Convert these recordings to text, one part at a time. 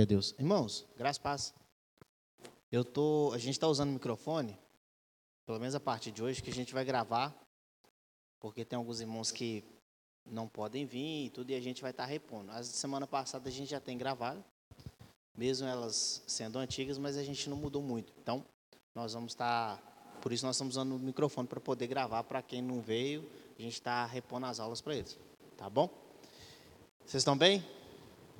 Meu Deus. Irmãos, graças a paz. Eu tô, a gente está usando o microfone, pelo menos a partir de hoje, que a gente vai gravar, porque tem alguns irmãos que não podem vir e tudo, e a gente vai estar tá repondo. As semana passada a gente já tem gravado, mesmo elas sendo antigas, mas a gente não mudou muito. Então, nós vamos estar, tá, por isso nós estamos usando o microfone para poder gravar, para quem não veio, a gente está repondo as aulas para eles. Tá bom? Vocês estão bem?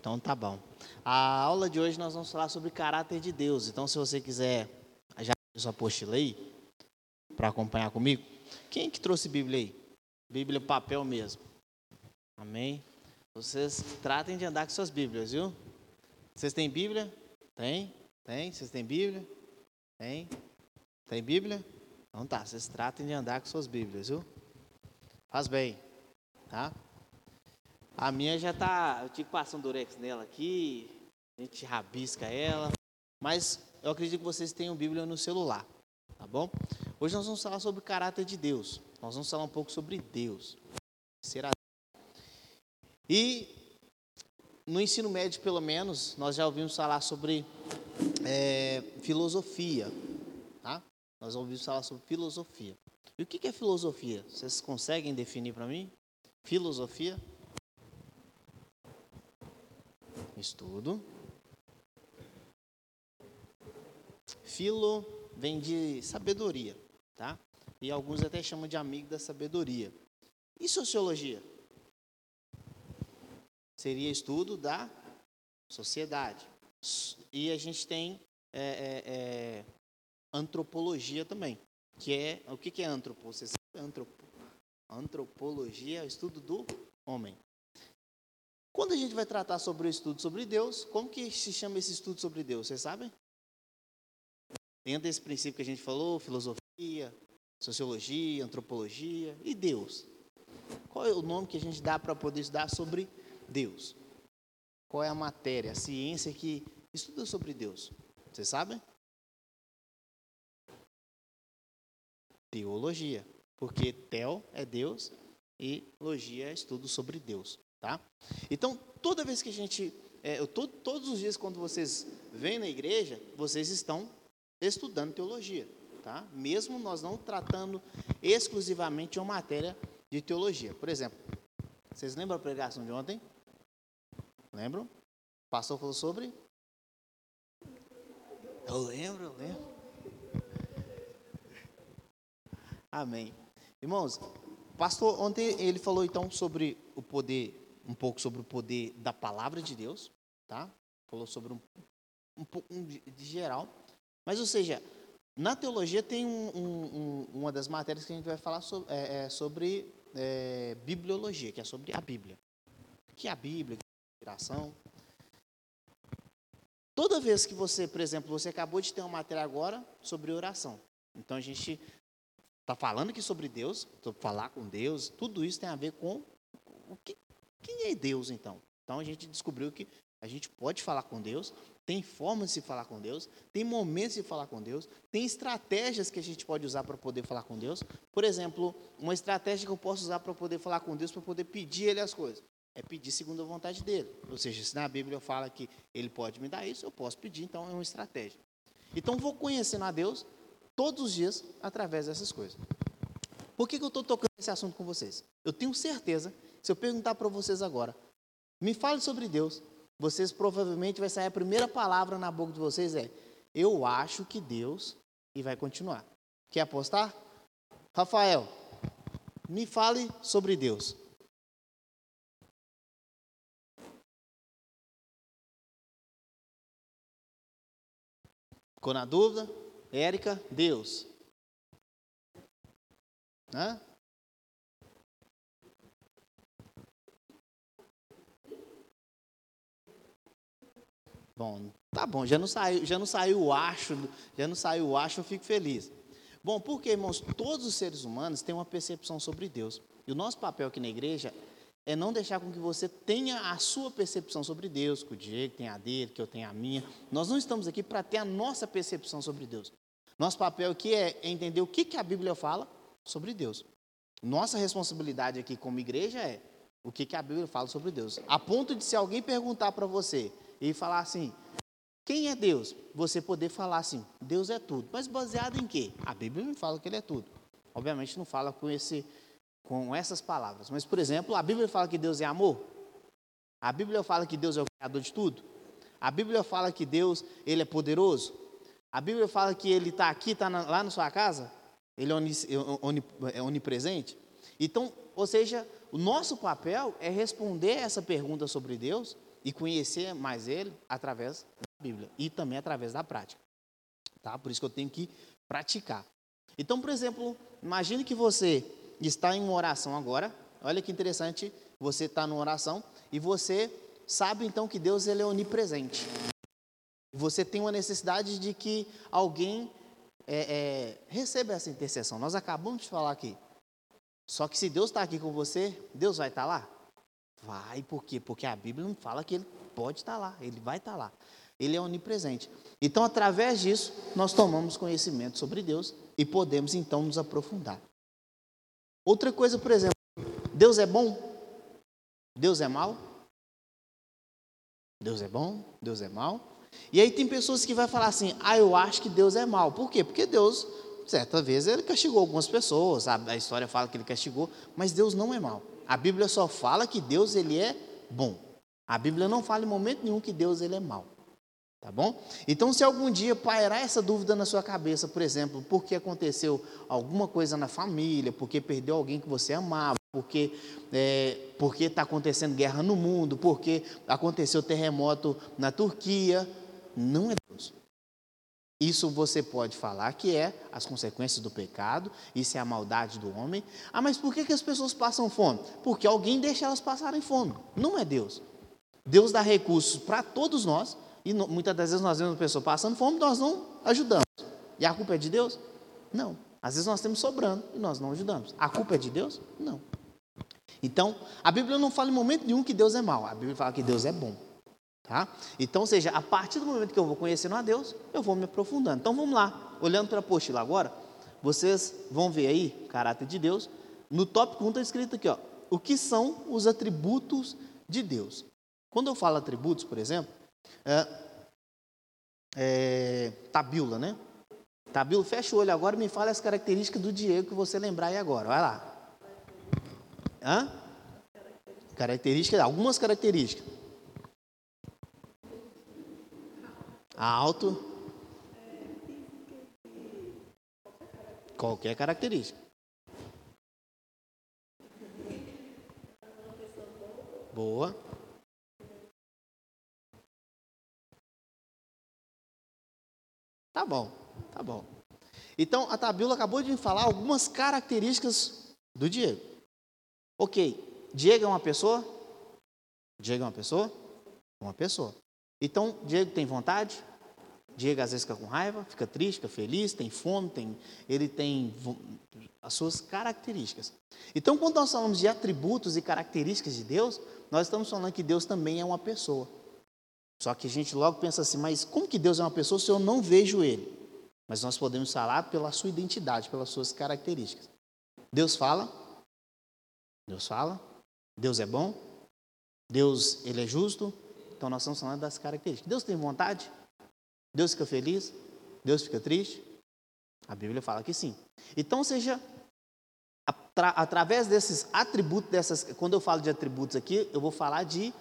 Então tá bom. A aula de hoje nós vamos falar sobre caráter de Deus. Então, se você quiser já sua apostila aí, para acompanhar comigo. Quem que trouxe Bíblia aí? Bíblia papel mesmo. Amém? Vocês tratem de andar com suas Bíblias, viu? Vocês têm Bíblia? Tem? Tem? Vocês têm Bíblia? Tem? Tem Bíblia? Então tá, vocês tratem de andar com suas Bíblias, viu? Faz bem, tá? A minha já tá. Eu tive que passar um durex nela aqui, a gente rabisca ela. Mas eu acredito que vocês tenham Bíblia no celular, tá bom? Hoje nós vamos falar sobre o caráter de Deus. Nós vamos falar um pouco sobre Deus. Será? E no ensino médio, pelo menos, nós já ouvimos falar sobre é, filosofia. Tá? Nós ouvimos falar sobre filosofia. E o que é filosofia? Vocês conseguem definir para mim? Filosofia? Estudo. Filo vem de sabedoria, tá? E alguns até chamam de amigo da sabedoria. E sociologia? Seria estudo da sociedade. E a gente tem é, é, é, antropologia também, que é o que, é antropo? Você sabe antropo? Antropologia é o estudo do homem. Quando a gente vai tratar sobre o estudo sobre Deus, como que se chama esse estudo sobre Deus? Vocês sabem? Dentro desse princípio que a gente falou, filosofia, sociologia, antropologia e Deus. Qual é o nome que a gente dá para poder estudar sobre Deus? Qual é a matéria, a ciência que estuda sobre Deus? Vocês sabem? Teologia. Porque tel é Deus e logia é estudo sobre Deus. Tá? Então, toda vez que a gente. É, eu, to, todos os dias, quando vocês vêm na igreja, vocês estão estudando teologia. Tá? Mesmo nós não tratando exclusivamente uma matéria de teologia. Por exemplo, vocês lembram a pregação de ontem? Lembram? O pastor falou sobre? Eu lembro, eu lembro. Amém. Irmãos, pastor ontem ele falou então sobre o poder um pouco sobre o poder da palavra de Deus, tá? Falou sobre um, um pouco um, de geral. Mas, ou seja, na teologia tem um, um, uma das matérias que a gente vai falar sobre, é, é sobre é, bibliologia, que é sobre a Bíblia. O que é a Bíblia? Que é a inspiração? Toda vez que você, por exemplo, você acabou de ter uma matéria agora sobre oração. Então a gente está falando aqui sobre Deus, falar com Deus, tudo isso tem a ver com o que, quem é Deus então? Então a gente descobriu que a gente pode falar com Deus, tem formas de se falar com Deus, tem momentos de falar com Deus, tem estratégias que a gente pode usar para poder falar com Deus. Por exemplo, uma estratégia que eu posso usar para poder falar com Deus, para poder pedir Ele as coisas, é pedir segundo a vontade dele. Ou seja, se na Bíblia fala que Ele pode me dar isso, eu posso pedir, então é uma estratégia. Então vou conhecendo a Deus todos os dias através dessas coisas. Por que, que eu estou tocando esse assunto com vocês? Eu tenho certeza se eu perguntar para vocês agora, me fale sobre Deus, vocês provavelmente vai sair a primeira palavra na boca de vocês é: eu acho que Deus e vai continuar. Quer apostar? Rafael, me fale sobre Deus. Ficou na dúvida? Érica, Deus. Hã? Bom, tá bom, já não saiu, já não saiu o acho, já não saiu o acho, eu fico feliz. Bom, porque, irmãos, todos os seres humanos têm uma percepção sobre Deus. E o nosso papel aqui na igreja é não deixar com que você tenha a sua percepção sobre Deus, que o Diego tem a dele, que eu tenho a minha. Nós não estamos aqui para ter a nossa percepção sobre Deus. Nosso papel aqui é entender o que, que a Bíblia fala sobre Deus. Nossa responsabilidade aqui como igreja é o que, que a Bíblia fala sobre Deus. A ponto de se alguém perguntar para você, e falar assim: Quem é Deus? Você poder falar assim, Deus é tudo. Mas baseado em quê? A Bíblia me fala que ele é tudo. Obviamente não fala com, esse, com essas palavras. Mas, por exemplo, a Bíblia fala que Deus é amor. A Bíblia fala que Deus é o criador de tudo. A Bíblia fala que Deus ele é poderoso. A Bíblia fala que ele está aqui, está lá na sua casa. Ele é, é onipresente. Então, ou seja, o nosso papel é responder essa pergunta sobre Deus e conhecer mais Ele através da Bíblia e também através da prática. Tá? Por isso que eu tenho que praticar. Então, por exemplo, imagine que você está em uma oração agora. Olha que interessante, você está numa oração e você sabe então que Deus ele é onipresente. Você tem uma necessidade de que alguém é, é, receba essa intercessão. Nós acabamos de falar aqui. Só que se Deus está aqui com você, Deus vai estar tá lá? Vai, por quê? Porque a Bíblia não fala que ele pode estar lá, ele vai estar lá. Ele é onipresente. Então, através disso, nós tomamos conhecimento sobre Deus e podemos então nos aprofundar. Outra coisa, por exemplo, Deus é bom? Deus é mal? Deus é bom? Deus é mal? E aí tem pessoas que vai falar assim: "Ah, eu acho que Deus é mal". Por quê? Porque Deus certa vez ele castigou algumas pessoas, a, a história fala que ele castigou, mas Deus não é mal. A Bíblia só fala que Deus ele é bom. A Bíblia não fala em momento nenhum que Deus ele é mal. Tá bom? Então, se algum dia pairar essa dúvida na sua cabeça, por exemplo, porque aconteceu alguma coisa na família, porque perdeu alguém que você amava, porque é, porque está acontecendo guerra no mundo, porque aconteceu terremoto na Turquia, não é Deus. Isso você pode falar que é as consequências do pecado, isso é a maldade do homem. Ah, mas por que, que as pessoas passam fome? Porque alguém deixa elas passarem fome. Não é Deus. Deus dá recursos para todos nós, e no, muitas das vezes nós vemos uma pessoa passando fome, nós não ajudamos. E a culpa é de Deus? Não. Às vezes nós temos sobrando e nós não ajudamos. A culpa é de Deus? Não. Então, a Bíblia não fala em momento nenhum que Deus é mau. A Bíblia fala que Deus é bom. Tá? Então, ou seja, a partir do momento que eu vou conhecendo a Deus, eu vou me aprofundando. Então vamos lá, olhando para a apostila agora, vocês vão ver aí, caráter de Deus. No tópico 1 está escrito aqui, ó, o que são os atributos de Deus. Quando eu falo atributos, por exemplo, é, é, tabula, né? Tabula, fecha o olho agora e me fala as características do Diego que você lembrar aí agora. Vai lá. Hã? Características, algumas características. Alto. Qualquer característica. Boa. Tá bom, tá bom. Então, a Tabila acabou de falar algumas características do Diego. Ok, Diego é uma pessoa? Diego é uma pessoa? Uma pessoa. Então, Diego tem vontade? Diego às vezes fica com raiva, fica triste, fica feliz, tem fome, tem, ele tem as suas características. Então, quando nós falamos de atributos e características de Deus, nós estamos falando que Deus também é uma pessoa. Só que a gente logo pensa assim, mas como que Deus é uma pessoa se eu não vejo Ele? Mas nós podemos falar pela sua identidade, pelas suas características. Deus fala, Deus fala, Deus é bom, Deus ele é justo. Então nós estamos falando das características. Deus tem vontade? Deus fica feliz? Deus fica triste? A Bíblia fala que sim. Então, seja, atra, através desses atributos, dessas, quando eu falo de atributos aqui, eu vou falar de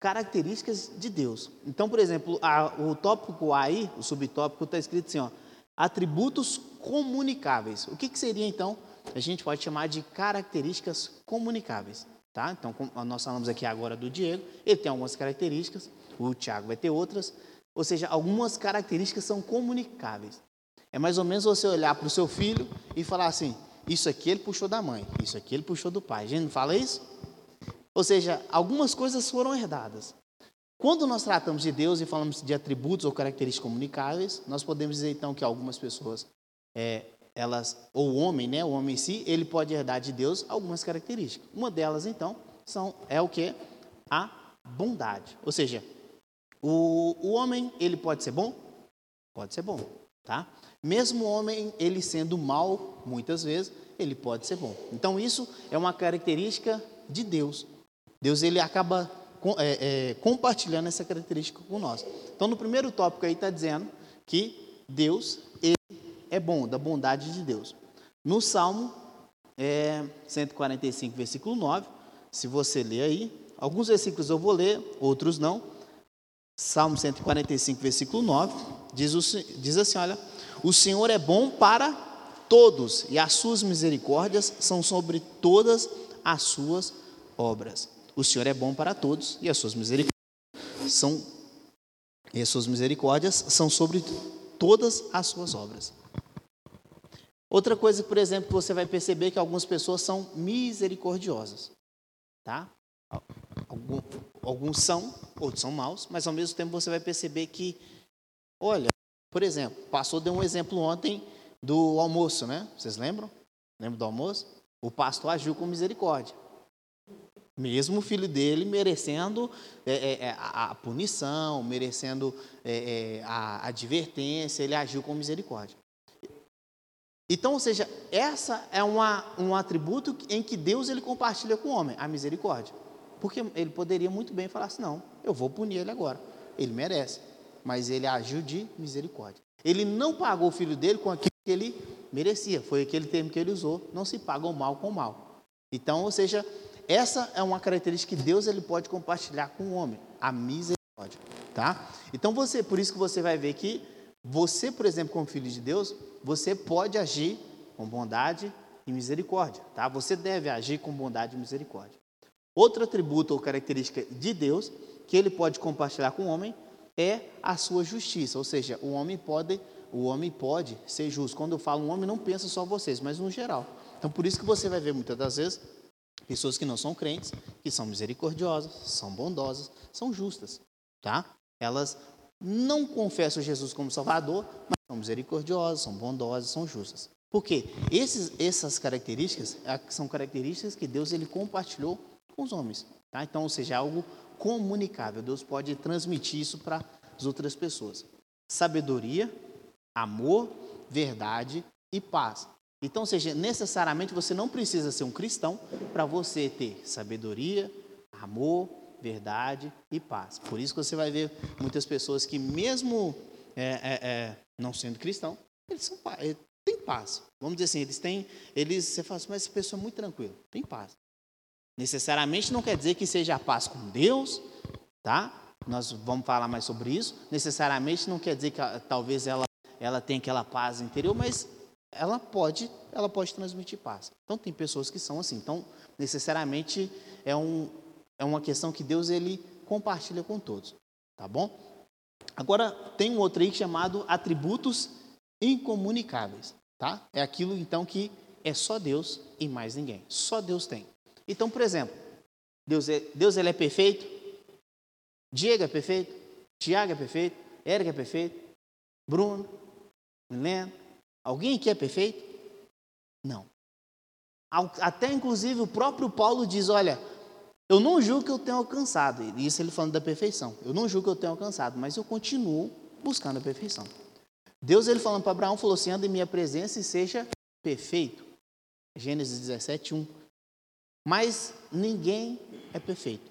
características de Deus. Então, por exemplo, a, o tópico aí, o subtópico, está escrito assim: ó, atributos comunicáveis. O que, que seria então? A gente pode chamar de características comunicáveis. Tá? Então, nós falamos aqui agora do Diego, ele tem algumas características, o Tiago vai ter outras, ou seja, algumas características são comunicáveis. É mais ou menos você olhar para o seu filho e falar assim: isso aqui ele puxou da mãe, isso aqui ele puxou do pai. A gente não fala isso? Ou seja, algumas coisas foram herdadas. Quando nós tratamos de Deus e falamos de atributos ou características comunicáveis, nós podemos dizer então que algumas pessoas, é, elas, ou o homem, né, o homem em si, ele pode herdar de Deus algumas características. Uma delas então são é o que a bondade. Ou seja, o, o homem, ele pode ser bom? Pode ser bom, tá? Mesmo o homem, ele sendo mal, muitas vezes, ele pode ser bom. Então, isso é uma característica de Deus. Deus, ele acaba é, é, compartilhando essa característica com nós. Então, no primeiro tópico aí está dizendo que Deus ele é bom, da bondade de Deus. No Salmo é, 145, versículo 9, se você ler aí, alguns versículos eu vou ler, outros não. Salmo 145, versículo 9, diz, o, diz assim: Olha, o Senhor é bom para todos, e as suas misericórdias são sobre todas as suas obras. O Senhor é bom para todos, e as suas misericórdias são, e as suas misericórdias são sobre todas as suas obras. Outra coisa, por exemplo, que você vai perceber que algumas pessoas são misericordiosas, tá? Alguns, são, outros são maus, mas ao mesmo tempo você vai perceber que, olha, por exemplo, passou deu um exemplo ontem do almoço, né? Vocês lembram? Lembra do almoço? O pastor agiu com misericórdia. Mesmo o filho dele merecendo é, é, é a, a, punição, merecendo é, é, a advertência, ele agiu com misericórdia. Então, ou seja, essa é uma, um atributo em que Deus ele compartilha com o homem, a misericórdia. Porque ele poderia muito bem falar assim: não, eu vou punir ele agora. Ele merece. Mas ele agiu de misericórdia. Ele não pagou o filho dele com aquilo que ele merecia. Foi aquele termo que ele usou: não se paga o mal com o mal. Então, ou seja, essa é uma característica que Deus ele pode compartilhar com o homem, a misericórdia, tá? Então você, por isso que você vai ver que você, por exemplo, como filho de Deus, você pode agir com bondade e misericórdia, tá? Você deve agir com bondade e misericórdia. Outro atributo ou característica de Deus que ele pode compartilhar com o homem é a sua justiça, ou seja, o homem pode, o homem pode ser justo. Quando eu falo um homem, não pensa só vocês, mas no geral. Então, por isso que você vai ver muitas das vezes pessoas que não são crentes, que são misericordiosas, são bondosas, são justas, tá? Elas não confessam Jesus como Salvador, mas são misericordiosas, são bondosas, são justas. Por quê? Esses, essas características são características que Deus ele compartilhou com os homens. Tá? Então, ou seja, é algo comunicável. Deus pode transmitir isso para as outras pessoas. Sabedoria, amor, verdade e paz. Então, ou seja, necessariamente você não precisa ser um cristão para você ter sabedoria, amor, verdade e paz. Por isso que você vai ver muitas pessoas que, mesmo é, é, é, não sendo cristão, eles são é, têm paz. Vamos dizer assim, eles têm, eles, você fala assim, mas essa pessoa é muito tranquila, tem paz. Necessariamente não quer dizer que seja a paz com Deus, tá? Nós vamos falar mais sobre isso. Necessariamente não quer dizer que talvez ela ela tenha aquela paz interior, mas ela pode, ela pode transmitir paz. Então tem pessoas que são assim. Então necessariamente é um, é uma questão que Deus ele compartilha com todos, tá bom? Agora tem um outro aí chamado atributos incomunicáveis, tá? É aquilo então que é só Deus e mais ninguém. Só Deus tem. Então, por exemplo, Deus, é, Deus ele é perfeito? Diego é perfeito? Tiago é perfeito? Érica é perfeito? Bruno? Milena? Alguém aqui é perfeito? Não. Até inclusive o próprio Paulo diz: olha, eu não julgo que eu tenha alcançado, isso ele falando da perfeição. Eu não julgo que eu tenha alcançado, mas eu continuo buscando a perfeição. Deus ele falando para Abraão falou assim: anda em minha presença e seja perfeito. Gênesis 17, 1. Mas ninguém é perfeito,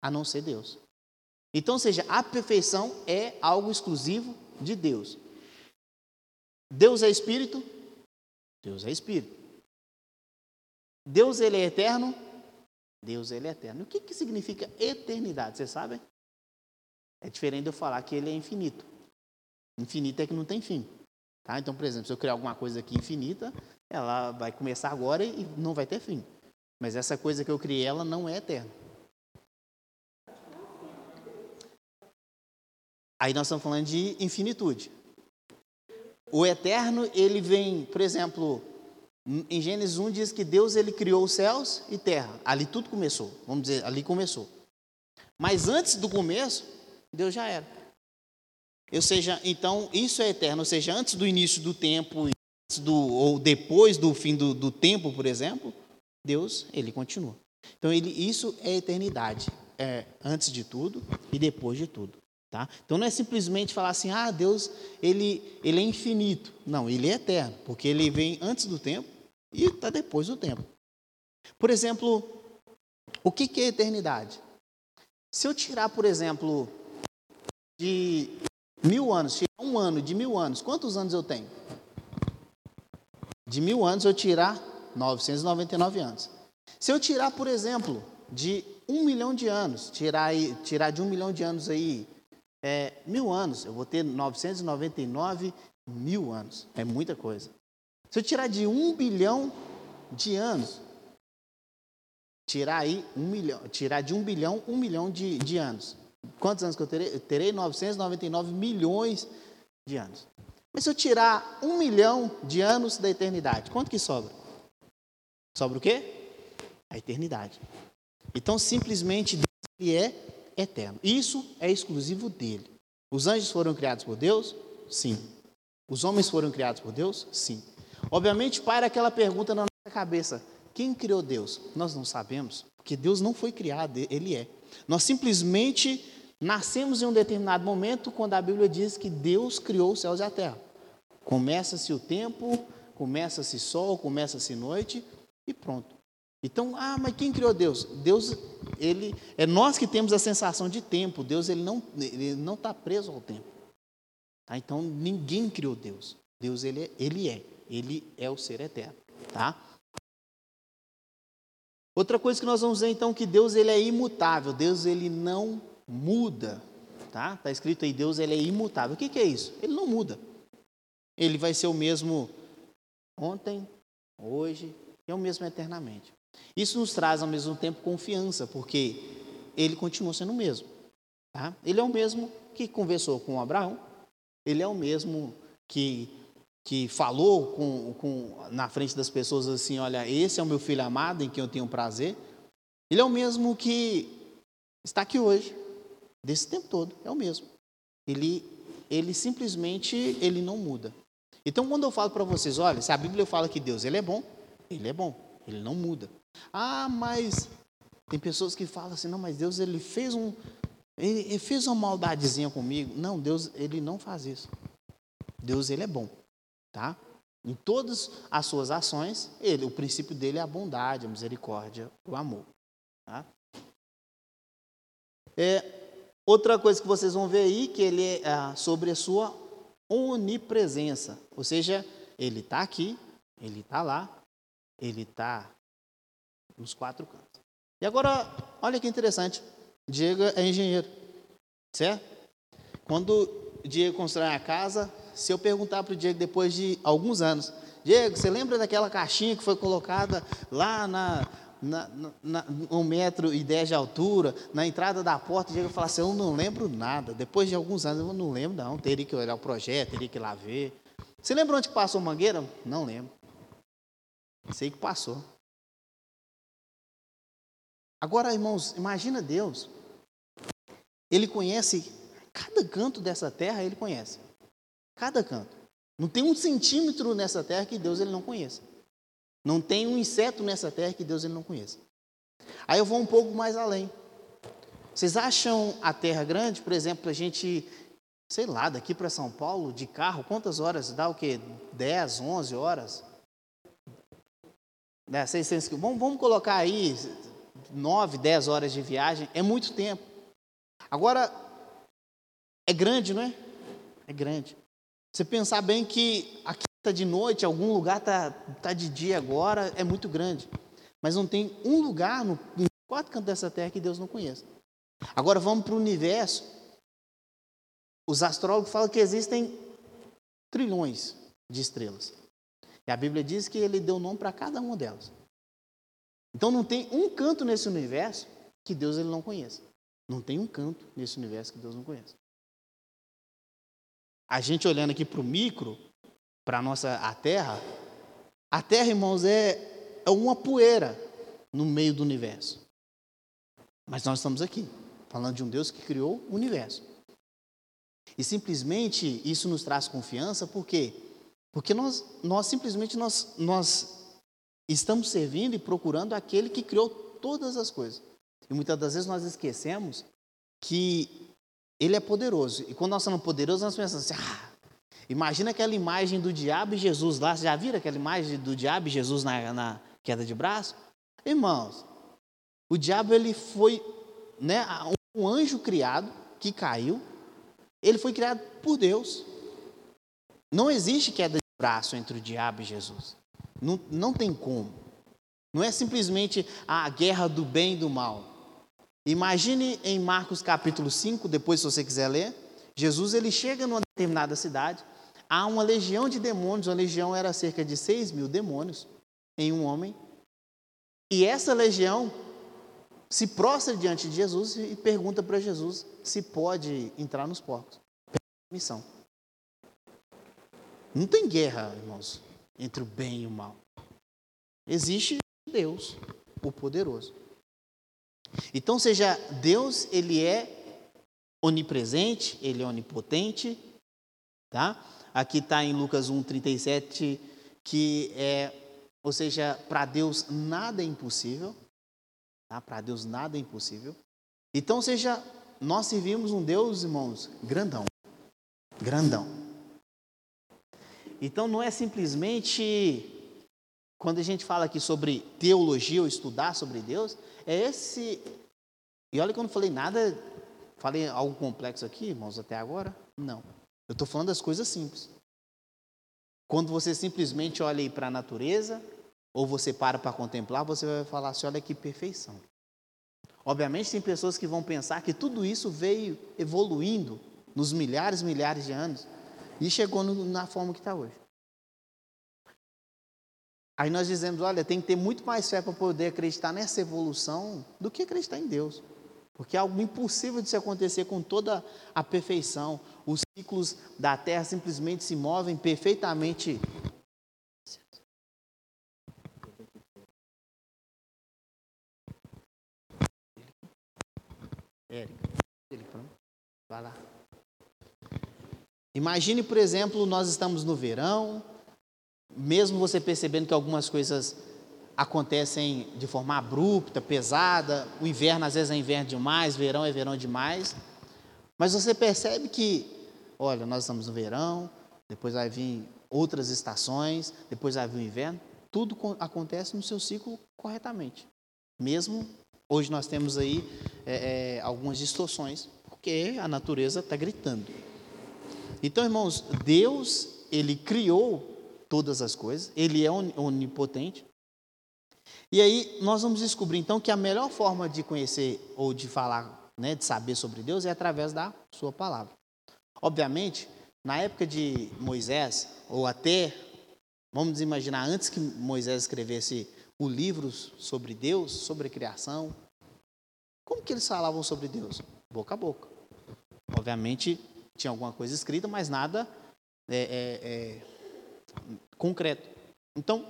a não ser Deus. Então, seja, a perfeição é algo exclusivo de Deus. Deus é espírito? Deus é espírito. Deus ele é eterno? Deus ele é eterno. O que, que significa eternidade? Vocês sabem? É diferente de eu falar que ele é infinito. Infinito é que não tem fim. Tá? Então, por exemplo, se eu criar alguma coisa aqui infinita, ela vai começar agora e não vai ter fim. Mas essa coisa que eu criei, ela não é eterna. Aí nós estamos falando de infinitude. O eterno, ele vem, por exemplo, em Gênesis 1 diz que Deus ele criou os céus e terra. Ali tudo começou. Vamos dizer, ali começou. Mas antes do começo, Deus já era. Ou seja, então isso é eterno. Ou seja, antes do início do tempo, do, ou depois do fim do, do tempo, por exemplo, Deus ele continua. Então ele, isso é eternidade. É antes de tudo e depois de tudo. Tá? Então não é simplesmente falar assim, ah, Deus ele, ele é infinito. Não, ele é eterno, porque ele vem antes do tempo e está depois do tempo. Por exemplo, o que, que é eternidade? Se eu tirar, por exemplo, de mil anos, um ano de mil anos, quantos anos eu tenho? De mil anos eu tirar 999 anos. Se eu tirar, por exemplo, de um milhão de anos, tirar, tirar de um milhão de anos aí é, mil anos, eu vou ter 999 mil anos. É muita coisa. Se eu tirar de um bilhão de anos, tirar aí um milhão, tirar de um bilhão, um milhão de, de anos. Quantos anos que eu terei? Eu terei 999 milhões de anos. Mas se eu tirar um milhão de anos da eternidade, quanto que sobra? Sobra o quê? A eternidade. Então, simplesmente, Deus ele é eterno. Isso é exclusivo dele. Os anjos foram criados por Deus? Sim. Os homens foram criados por Deus? Sim. Obviamente, para aquela pergunta na nossa cabeça: quem criou Deus? Nós não sabemos, porque Deus não foi criado, ele é. Nós simplesmente nascemos em um determinado momento quando a Bíblia diz que Deus criou os céus e a terra. Começa-se o tempo, começa-se sol, começa-se noite e pronto. Então, ah, mas quem criou Deus? Deus, ele é nós que temos a sensação de tempo. Deus ele não ele não está preso ao tempo. Tá? Então, ninguém criou Deus. Deus ele é, ele é, ele é o ser eterno, tá? Outra coisa que nós vamos ver então que Deus ele é imutável. Deus ele não muda, tá? Tá escrito aí Deus ele é imutável. O que, que é isso? Ele não muda. Ele vai ser o mesmo ontem, hoje é o mesmo eternamente. Isso nos traz ao mesmo tempo confiança, porque ele continua sendo o mesmo. Tá? Ele é o mesmo que conversou com Abraão, ele é o mesmo que, que falou com, com, na frente das pessoas assim: Olha, esse é o meu filho amado em quem eu tenho prazer. Ele é o mesmo que está aqui hoje, desse tempo todo, é o mesmo. Ele, ele simplesmente ele não muda. Então, quando eu falo para vocês, olha, se a Bíblia fala que Deus ele é bom, ele é bom, ele não muda. Ah, mas tem pessoas que falam assim, não, mas Deus ele fez um ele, ele fez uma maldadezinha comigo. Não, Deus ele não faz isso. Deus ele é bom, tá? Em todas as suas ações, ele, o princípio dele é a bondade, a misericórdia, o amor. Tá? É, outra coisa que vocês vão ver aí que ele é ah, sobre a sua onipresença, ou seja, ele está aqui, ele está lá, ele está nos quatro cantos. E agora, olha que interessante. Diego é engenheiro, certo? Quando Diego constrói a casa, se eu perguntar para o Diego depois de alguns anos, Diego, você lembra daquela caixinha que foi colocada lá na, na, na, um metro e dez de altura, na entrada da porta, Diego fala assim, eu não lembro nada. Depois de alguns anos, eu não lembro não, teria que olhar o projeto, teria que ir lá ver. Você lembra onde passou a mangueira? Não lembro. Sei que passou. Agora, irmãos, imagina Deus. Ele conhece cada canto dessa terra, ele conhece. Cada canto. Não tem um centímetro nessa terra que Deus ele não conheça. Não tem um inseto nessa terra que Deus ele não conheça. Aí eu vou um pouco mais além. Vocês acham a terra grande? Por exemplo, a gente, sei lá, daqui para São Paulo, de carro, quantas horas? Dá o quê? 10, 11 horas? Né, 600 vamos, vamos colocar aí 9, 10 horas de viagem, é muito tempo. Agora, é grande, não é? É grande. Você pensar bem que aqui está de noite, algum lugar está tá de dia agora, é muito grande. Mas não tem um lugar no, quatro cantos dessa terra que Deus não conheça. Agora vamos para o universo. Os astrólogos falam que existem trilhões de estrelas. E a Bíblia diz que ele deu nome para cada uma delas. Então não tem um canto nesse universo que Deus ele não conheça. Não tem um canto nesse universo que Deus não conheça. A gente olhando aqui para o micro, para a nossa a Terra, a Terra, irmãos, é, é uma poeira no meio do universo. Mas nós estamos aqui, falando de um Deus que criou o universo. E simplesmente isso nos traz confiança, por quê? Porque nós, nós simplesmente nós, nós Estamos servindo e procurando aquele que criou todas as coisas. E muitas das vezes nós esquecemos que ele é poderoso. E quando nós somos poderosos, nós pensamos assim: ah, imagina aquela imagem do diabo e Jesus lá. Vocês já viram aquela imagem do diabo e Jesus na, na queda de braço? Irmãos, o diabo ele foi né, um anjo criado que caiu, ele foi criado por Deus. Não existe queda braço entre o diabo e Jesus. Não, não tem como. Não é simplesmente a guerra do bem e do mal. Imagine em Marcos capítulo 5, depois se você quiser ler, Jesus ele chega numa determinada cidade, há uma legião de demônios, a legião era cerca de 6 mil demônios em um homem, e essa legião se prostra diante de Jesus e pergunta para Jesus se pode entrar nos porcos. Missão. Não tem guerra, irmãos, entre o bem e o mal. Existe Deus, o poderoso. Então, seja Deus, ele é onipresente, ele é onipotente, tá? Aqui está em Lucas 1:37 que é ou seja, para Deus nada é impossível. Tá? Para Deus nada é impossível. Então, seja, nós servimos um Deus, irmãos, grandão. Grandão. Então, não é simplesmente. Quando a gente fala aqui sobre teologia ou estudar sobre Deus, é esse. E olha que eu não falei nada, falei algo complexo aqui, irmãos, até agora? Não. Eu estou falando das coisas simples. Quando você simplesmente olha para a natureza, ou você para para contemplar, você vai falar assim: olha que perfeição. Obviamente, tem pessoas que vão pensar que tudo isso veio evoluindo nos milhares e milhares de anos e chegou no, na forma que está hoje. Aí nós dizemos: olha, tem que ter muito mais fé para poder acreditar nessa evolução do que acreditar em Deus. Porque é algo impossível de se acontecer com toda a perfeição. Os ciclos da Terra simplesmente se movem perfeitamente. vai lá. Imagine, por exemplo, nós estamos no verão, mesmo você percebendo que algumas coisas acontecem de forma abrupta, pesada, o inverno às vezes é inverno demais, verão é verão demais, mas você percebe que, olha, nós estamos no verão, depois vai vir outras estações, depois vai vir o inverno, tudo acontece no seu ciclo corretamente. Mesmo hoje nós temos aí é, é, algumas distorções, porque a natureza está gritando. Então, irmãos, Deus, Ele criou todas as coisas, Ele é onipotente, e aí nós vamos descobrir então que a melhor forma de conhecer ou de falar, né, de saber sobre Deus é através da sua palavra. Obviamente, na época de Moisés, ou até, vamos imaginar, antes que Moisés escrevesse o livro sobre Deus, sobre a criação, como que eles falavam sobre Deus? Boca a boca. Obviamente, tinha alguma coisa escrita, mas nada é, é, é, concreto. Então,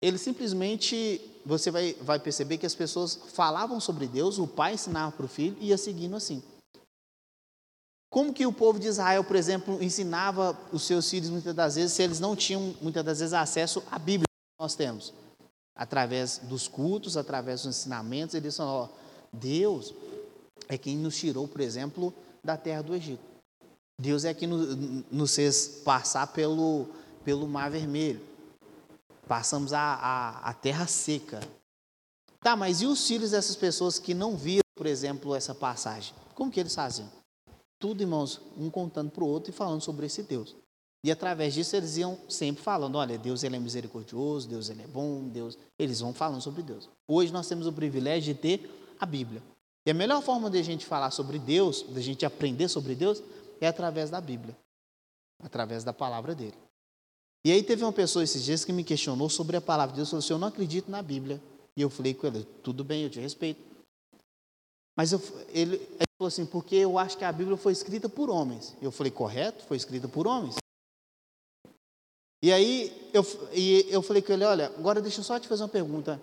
ele simplesmente, você vai, vai perceber que as pessoas falavam sobre Deus, o pai ensinava para o filho e ia seguindo assim. Como que o povo de Israel, por exemplo, ensinava os seus filhos muitas das vezes, se eles não tinham muitas das vezes acesso à Bíblia que nós temos? Através dos cultos, através dos ensinamentos, eles falam, ó, Deus é quem nos tirou, por exemplo, da terra do Egito. Deus é quem nos fez passar pelo, pelo Mar Vermelho. Passamos a, a, a terra seca. Tá, mas e os filhos dessas pessoas que não viram, por exemplo, essa passagem? Como que eles faziam? Tudo, irmãos, um contando para o outro e falando sobre esse Deus. E através disso eles iam sempre falando, olha, Deus ele é misericordioso, Deus ele é bom, Deus, eles vão falando sobre Deus. Hoje nós temos o privilégio de ter a Bíblia. E a melhor forma de a gente falar sobre Deus, de a gente aprender sobre Deus, é através da Bíblia, através da palavra dele. E aí teve uma pessoa esses dias que me questionou sobre a palavra de Deus, falou assim, eu não acredito na Bíblia. E eu falei com ele, tudo bem, eu te respeito. Mas eu, ele, ele falou assim, porque eu acho que a Bíblia foi escrita por homens. Eu falei, correto, foi escrita por homens. E aí eu, e eu falei com ele, olha, agora deixa eu só te fazer uma pergunta.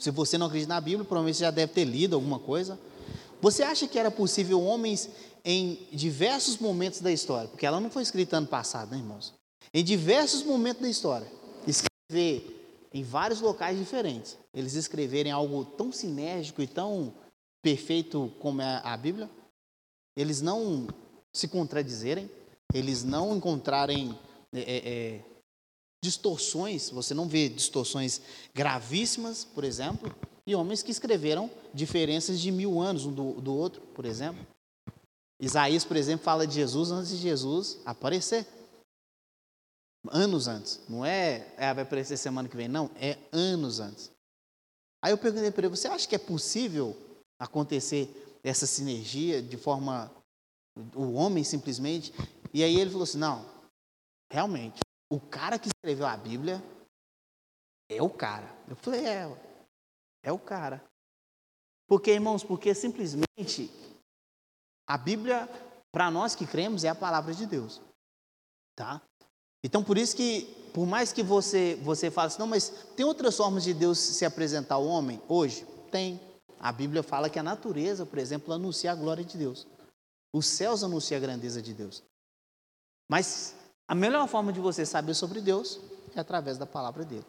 Se você não acredita na Bíblia, provavelmente você já deve ter lido alguma coisa. Você acha que era possível homens em diversos momentos da história, porque ela não foi escrita ano passado, né, irmãos? em diversos momentos da história, escrever em vários locais diferentes, eles escreverem algo tão sinérgico e tão perfeito como é a Bíblia, eles não se contradizerem, eles não encontrarem é, é, é, distorções, você não vê distorções gravíssimas, por exemplo, e homens que escreveram diferenças de mil anos um do, do outro, por exemplo. Isaías, por exemplo, fala de Jesus antes de Jesus aparecer. Anos antes. Não é, é vai aparecer semana que vem, não. É anos antes. Aí eu perguntei para ele: você acha que é possível acontecer essa sinergia de forma. o homem simplesmente? E aí ele falou assim: não, realmente, o cara que escreveu a Bíblia é o cara. Eu falei: é, é o cara. Porque, irmãos, porque simplesmente a Bíblia, para nós que cremos, é a palavra de Deus. Tá? Então, por isso que, por mais que você, você fale assim, não, mas tem outras formas de Deus se apresentar ao homem hoje? Tem. A Bíblia fala que a natureza, por exemplo, anuncia a glória de Deus. Os céus anunciam a grandeza de Deus. Mas a melhor forma de você saber sobre Deus é através da palavra dele.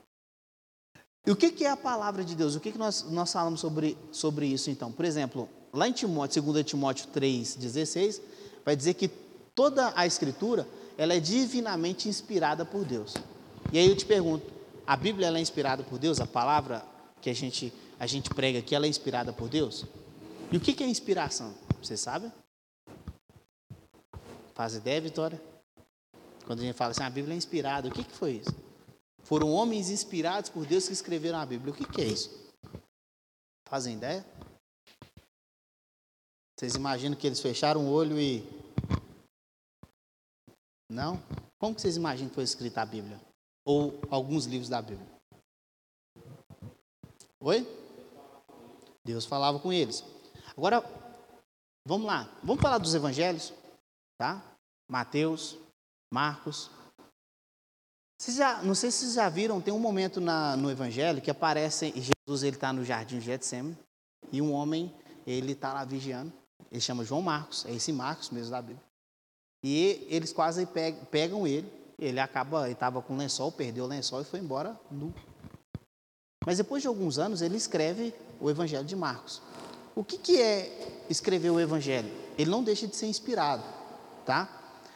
E o que, que é a palavra de Deus? O que, que nós, nós falamos sobre, sobre isso então? Por exemplo, lá em Timóteo, 2 Timóteo 3,16, vai dizer que toda a escritura ela é divinamente inspirada por Deus. E aí eu te pergunto, a Bíblia ela é inspirada por Deus? A palavra que a gente, a gente prega aqui, ela é inspirada por Deus? E o que, é inspiração? Você sabe? Faz ideia, Vitória? Quando a gente fala assim, a Bíblia é inspirada, o que, foi isso? Foram homens inspirados por Deus que escreveram a Bíblia. O que é isso? Fazem ideia? Vocês imaginam que eles fecharam o olho e. Não? Como que vocês imaginam que foi escrita a Bíblia? Ou alguns livros da Bíblia? Oi? Deus falava com eles. Agora, vamos lá. Vamos falar dos evangelhos, tá? Mateus, Marcos, vocês já, não sei se vocês já viram, tem um momento na, no Evangelho que aparece Jesus, ele está no jardim de Getsemane, e um homem, ele está lá vigiando, ele chama João Marcos, é esse Marcos mesmo da Bíblia. E eles quase pegam, ele, ele acaba, ele estava com lençol, perdeu o lençol e foi embora nu. Mas depois de alguns anos, ele escreve o Evangelho de Marcos. O que, que é escrever o Evangelho? Ele não deixa de ser inspirado, tá?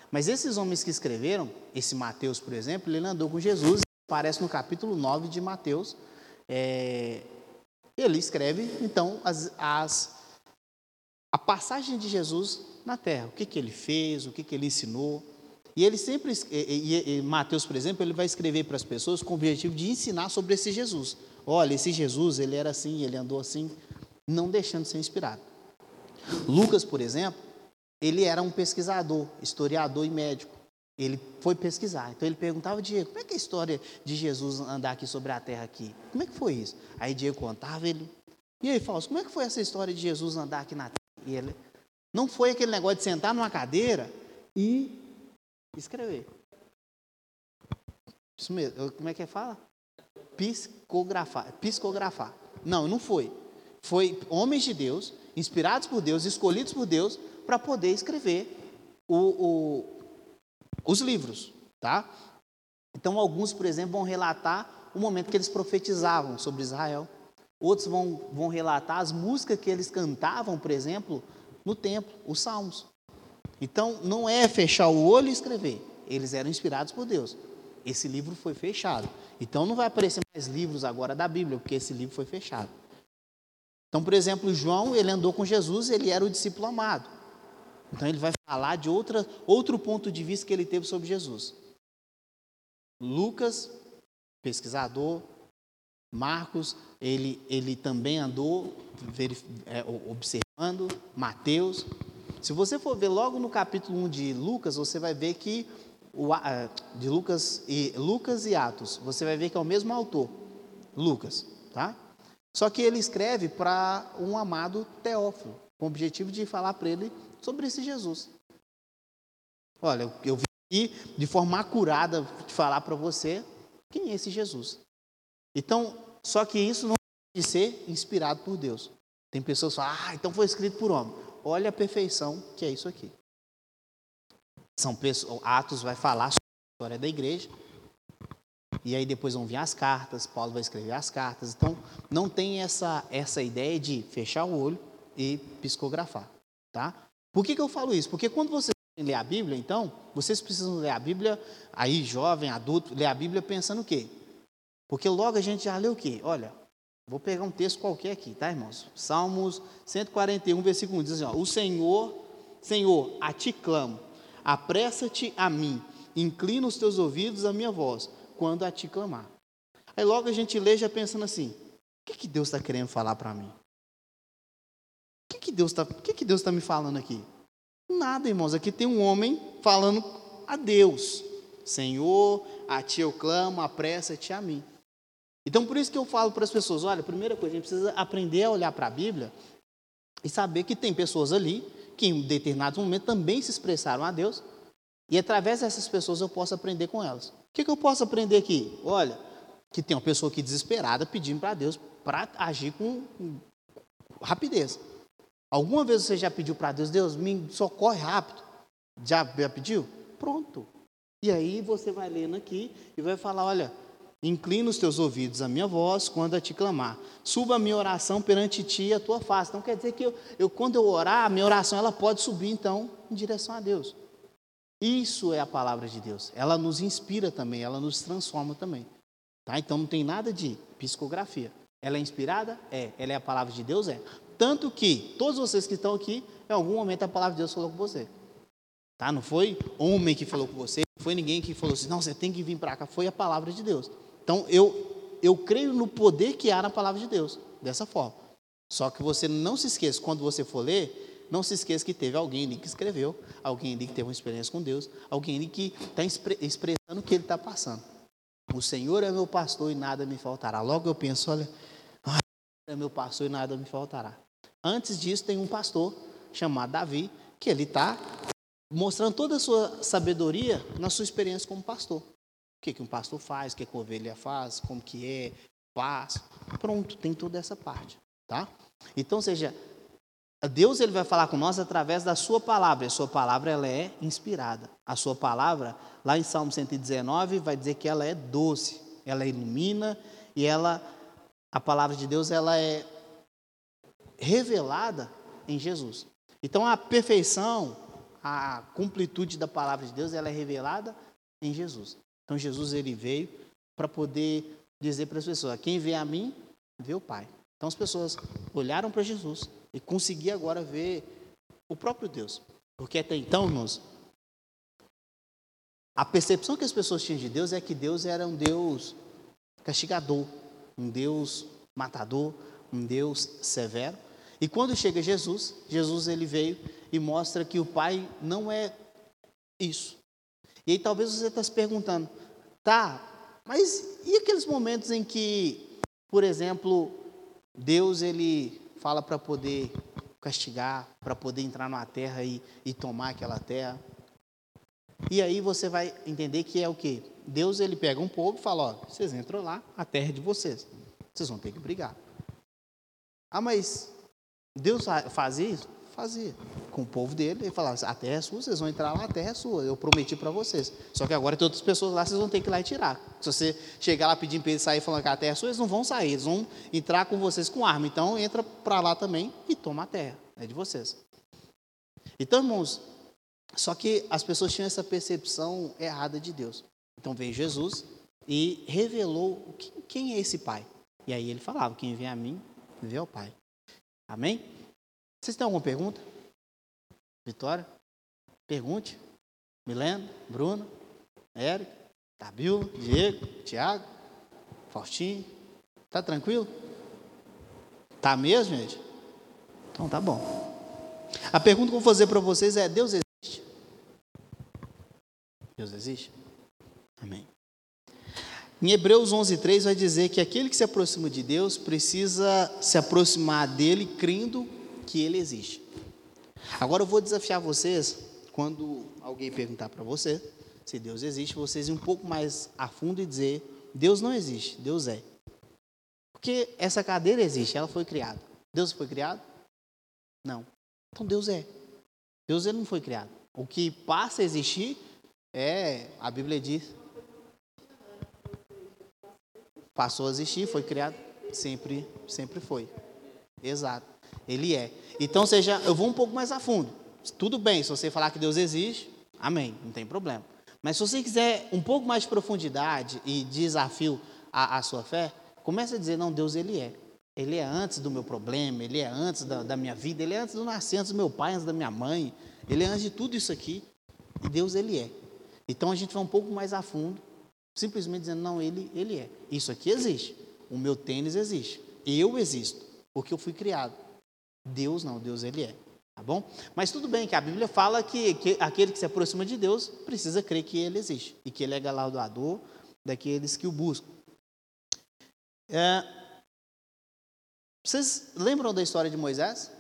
Mas esses homens que escreveram, esse Mateus, por exemplo, ele andou com Jesus, aparece no capítulo 9 de Mateus. É, ele escreve, então, as, as, a passagem de Jesus na terra. O que, que ele fez, o que, que ele ensinou. E ele sempre, e, e, e Mateus, por exemplo, ele vai escrever para as pessoas com o objetivo de ensinar sobre esse Jesus. Olha, esse Jesus, ele era assim, ele andou assim, não deixando de ser inspirado. Lucas, por exemplo, ele era um pesquisador, historiador e médico. Ele foi pesquisar. Então ele perguntava, Diego, como é que é a história de Jesus andar aqui sobre a terra aqui? Como é que foi isso? Aí Diego contava, ele. E aí, Fausto, como é que foi essa história de Jesus andar aqui na terra? E ele. Não foi aquele negócio de sentar numa cadeira e escrever. Isso mesmo. Como é que fala? Psicografar. Psicografar. Não, não foi. Foi homens de Deus, inspirados por Deus, escolhidos por Deus, para poder escrever o, o, os livros, tá? Então, alguns, por exemplo, vão relatar o momento que eles profetizavam sobre Israel. Outros vão, vão relatar as músicas que eles cantavam, por exemplo, no templo, os salmos. Então, não é fechar o olho e escrever. Eles eram inspirados por Deus. Esse livro foi fechado. Então, não vai aparecer mais livros agora da Bíblia, porque esse livro foi fechado. Então, por exemplo, João, ele andou com Jesus, ele era o discípulo amado. Então ele vai falar de outra, outro ponto de vista que ele teve sobre Jesus. Lucas, pesquisador, Marcos, ele, ele também andou é, observando, Mateus. Se você for ver logo no capítulo 1 de Lucas, você vai ver que o, de Lucas e, Lucas e Atos, você vai ver que é o mesmo autor, Lucas, tá? Só que ele escreve para um amado Teófilo, com o objetivo de falar para ele sobre esse Jesus. Olha, eu vim aqui de forma acurada de falar para você quem é esse Jesus. Então, só que isso não pode ser inspirado por Deus. Tem pessoas que falam, ah, então foi escrito por homem. Olha a perfeição que é isso aqui. São pessoas, Atos vai falar sobre a história da igreja. E aí depois vão vir as cartas, Paulo vai escrever as cartas. Então, não tem essa, essa ideia de fechar o olho e psicografar, tá? Por que, que eu falo isso? Porque quando vocês ler a Bíblia, então, vocês precisam ler a Bíblia, aí jovem, adulto, ler a Bíblia pensando o quê? Porque logo a gente já lê o quê? Olha, Vou pegar um texto qualquer aqui, tá, irmãos? Salmos 141, versículo 1 diz assim: ó, O Senhor, Senhor, a ti clamo, apressa-te a mim, inclina os teus ouvidos à minha voz, quando a ti clamar. Aí logo a gente lê já pensando assim: o que, que Deus está querendo falar para mim? O que, que Deus está que que Deus tá me falando aqui? Nada, irmãos. Aqui tem um homem falando a Deus: Senhor, a ti eu clamo, apressa-te a mim. Então, por isso que eu falo para as pessoas: olha, primeira coisa, a gente precisa aprender a olhar para a Bíblia e saber que tem pessoas ali que, em determinado momento, também se expressaram a Deus, e através dessas pessoas eu posso aprender com elas. O que, que eu posso aprender aqui? Olha, que tem uma pessoa aqui desesperada pedindo para Deus para agir com rapidez. Alguma vez você já pediu para Deus, Deus, me socorre rápido? Já, já pediu? Pronto. E aí você vai lendo aqui e vai falar: olha, Inclina os teus ouvidos à minha voz quando a te clamar. Suba a minha oração perante ti e a tua face. Então quer dizer que eu, eu, quando eu orar, a minha oração ela pode subir então em direção a Deus. Isso é a palavra de Deus. Ela nos inspira também, ela nos transforma também. Tá? Então não tem nada de psicografia. Ela é inspirada? É. Ela é a palavra de Deus? É. Tanto que todos vocês que estão aqui, em algum momento a palavra de Deus falou com você. Tá? Não foi homem que falou com você, não foi ninguém que falou assim, não, você tem que vir para cá. Foi a palavra de Deus. Então, eu, eu creio no poder que há na palavra de Deus, dessa forma. Só que você não se esqueça, quando você for ler, não se esqueça que teve alguém ali que escreveu, alguém ali que teve uma experiência com Deus, alguém ali que está expressando o que ele está passando. O Senhor é meu pastor e nada me faltará. Logo eu penso, olha, é meu pastor e nada me faltará. Antes disso, tem um pastor chamado Davi, que ele está mostrando toda a sua sabedoria na sua experiência como pastor que, que um pastor faz, o que, que a ovelha faz, como que é, faz. Pronto, tem toda essa parte, tá? Então, seja, Deus ele vai falar com nós através da sua palavra. A sua palavra ela é inspirada. A sua palavra, lá em Salmo 119, vai dizer que ela é doce, ela ilumina e ela a palavra de Deus ela é revelada em Jesus. Então a perfeição, a completude da palavra de Deus, ela é revelada em Jesus. Então Jesus ele veio para poder dizer para as pessoas: quem vê a mim, vê o Pai. Então as pessoas olharam para Jesus e conseguiam agora ver o próprio Deus. Porque até então, irmãos, a percepção que as pessoas tinham de Deus é que Deus era um Deus castigador, um Deus matador, um Deus severo. E quando chega Jesus, Jesus ele veio e mostra que o Pai não é isso. E aí talvez você está se perguntando, tá, mas e aqueles momentos em que, por exemplo, Deus ele fala para poder castigar, para poder entrar numa terra e, e tomar aquela terra? E aí você vai entender que é o que? Deus ele pega um povo e fala, ó, vocês entram lá, a terra é de vocês. Vocês vão ter que brigar. Ah, mas Deus fazia isso? Fazia. Com o povo dele, ele falava: a terra é sua, vocês vão entrar lá, a terra é sua, eu prometi para vocês. Só que agora tem outras pessoas lá, vocês vão ter que ir lá e tirar. Se você chegar lá pedindo para eles sair falando que a terra é sua, eles não vão sair, eles vão entrar com vocês com arma. Então entra para lá também e toma a terra, é de vocês. Então, irmãos, só que as pessoas tinham essa percepção errada de Deus. Então veio Jesus e revelou quem é esse Pai. E aí ele falava: quem vem a mim, vê ao Pai. Amém? Vocês têm alguma pergunta? Vitória? Pergunte. Milena, Bruno, Érico, Tabil, Diego, Tiago, Faustinho. Tá tranquilo? Tá mesmo, gente? Então tá bom. A pergunta que eu vou fazer para vocês é: Deus existe? Deus existe? Amém. Em Hebreus 11:3 vai dizer que aquele que se aproxima de Deus precisa se aproximar dele crendo que ele existe. Agora eu vou desafiar vocês, quando alguém perguntar para você se Deus existe, vocês ir um pouco mais a fundo e dizer: Deus não existe, Deus é. Porque essa cadeira existe, ela foi criada. Deus foi criado? Não. Então Deus é. Deus ele não foi criado. O que passa a existir é, a Bíblia diz, passou a existir, foi criado, sempre, sempre foi. Exato. Ele é. Então, seja, eu vou um pouco mais a fundo. Tudo bem, se você falar que Deus existe, amém, não tem problema. Mas se você quiser um pouco mais de profundidade e desafio à, à sua fé, comece a dizer, não, Deus ele é. ele é antes do meu problema, ele é antes da, da minha vida, ele é antes do nascimento do meu pai, antes da minha mãe, ele é antes de tudo isso aqui. E Deus, ele é. Então a gente vai um pouco mais a fundo, simplesmente dizendo, não, ele, ele é. Isso aqui existe. O meu tênis existe. Eu existo, porque eu fui criado. Deus não, Deus ele é. Tá bom? Mas tudo bem que a Bíblia fala que, que aquele que se aproxima de Deus precisa crer que ele existe e que ele é galardoador daqueles que o buscam. É, vocês lembram da história de Moisés?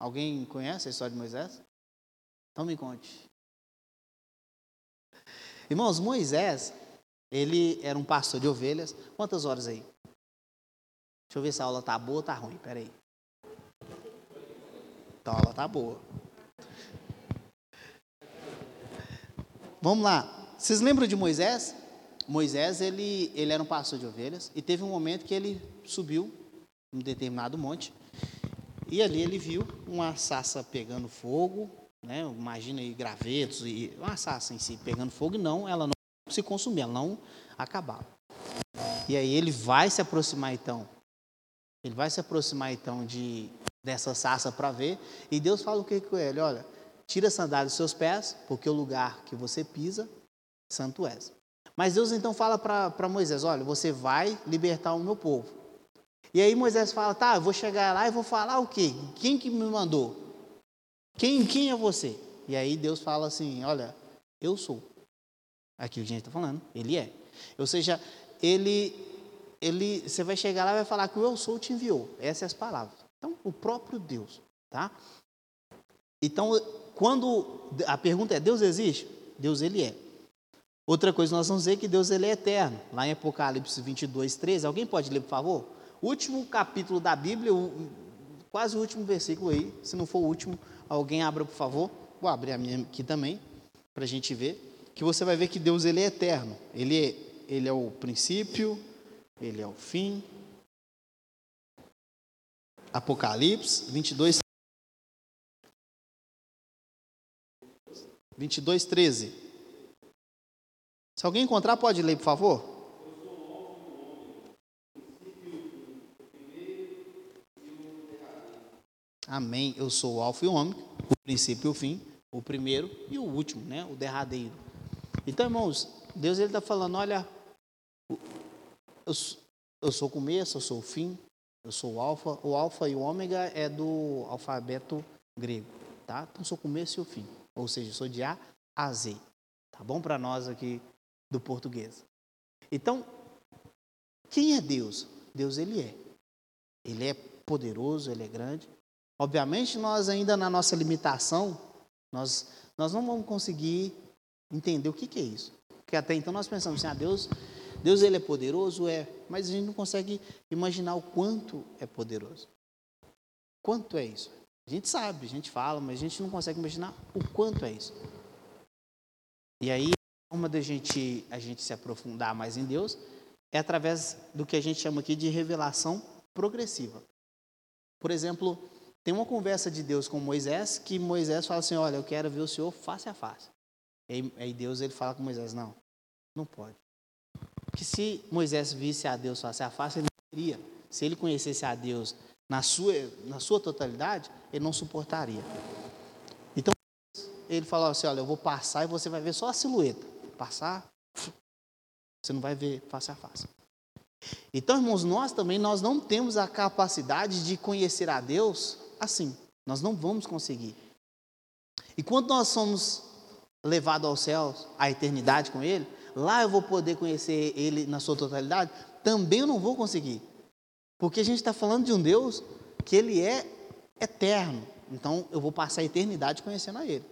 Alguém conhece a história de Moisés? Então me conte. Irmãos, Moisés, ele era um pastor de ovelhas. Quantas horas aí? Deixa eu ver se a aula tá boa ou tá ruim. Pera aí. Então a aula tá boa. Vamos lá. Vocês lembram de Moisés? Moisés, ele, ele era um pastor de ovelhas e teve um momento que ele subiu um determinado monte e ali ele viu uma sassa pegando fogo, né? Imagina aí gravetos e uma sassa em si pegando fogo e não, ela não se consumia, ela não acabava. E aí ele vai se aproximar então. Ele vai se aproximar então de dessa sassa para ver, e Deus fala o que com ele? Olha, tira a sandália dos seus pés, porque o lugar que você pisa, santo és. Mas Deus então fala para Moisés: Olha, você vai libertar o meu povo. E aí Moisés fala: Tá, eu vou chegar lá e vou falar o quê? Quem que me mandou? Quem, quem é você? E aí Deus fala assim: Olha, eu sou. Aqui o que a gente está falando, ele é. Ou seja, ele, ele, você vai chegar lá e vai falar que o eu sou te enviou. Essas são as palavras. Então, o próprio Deus, tá? Então, quando a pergunta é: Deus existe? Deus ele é. Outra coisa, nós vamos ver que Deus ele é eterno. Lá em Apocalipse 22, 13. Alguém pode ler, por favor? Último capítulo da Bíblia, quase o último versículo aí. Se não for o último, alguém abra, por favor. Vou abrir a minha aqui também, para a gente ver. Que você vai ver que Deus ele é eterno. Ele é, ele é o princípio, ele é o fim. Apocalipse 22, 22, 13. Se alguém encontrar, pode ler, por favor. Amém. Eu sou o Alfa e o Ômega, o princípio e o fim, o primeiro e o último, né? O derradeiro. Então, irmãos, Deus ele está falando, olha, eu, eu sou o começo, eu sou o fim, eu sou o Alfa. O Alfa e o Ômega é do alfabeto grego, tá? Então, sou começo e o fim. Ou seja, sou de A a Z. Tá bom para nós aqui do português. Então, quem é Deus? Deus ele é. Ele é poderoso, ele é grande. Obviamente, nós ainda na nossa limitação, nós, nós não vamos conseguir entender o que, que é isso. Porque até então nós pensamos assim, ah, Deus, Deus ele é poderoso, é, mas a gente não consegue imaginar o quanto é poderoso. Quanto é isso? A gente sabe, a gente fala, mas a gente não consegue imaginar o quanto é isso. E aí forma da gente, a gente se aprofundar mais em Deus é através do que a gente chama aqui de revelação progressiva. Por exemplo, tem uma conversa de Deus com Moisés que Moisés fala assim: Olha, eu quero ver o Senhor face a face. E aí Deus ele fala com Moisés: Não, não pode. Porque se Moisés visse a Deus face a face, ele não queria. Se ele conhecesse a Deus na sua, na sua totalidade, ele não suportaria. Então, ele falou assim: Olha, eu vou passar e você vai ver só a silhueta passar, você não vai ver face a face. Então, irmãos, nós também nós não temos a capacidade de conhecer a Deus assim. Nós não vamos conseguir. E quando nós somos levados aos céus, à eternidade com Ele, lá eu vou poder conhecer Ele na sua totalidade, também eu não vou conseguir. Porque a gente está falando de um Deus que Ele é eterno. Então eu vou passar a eternidade conhecendo a Ele.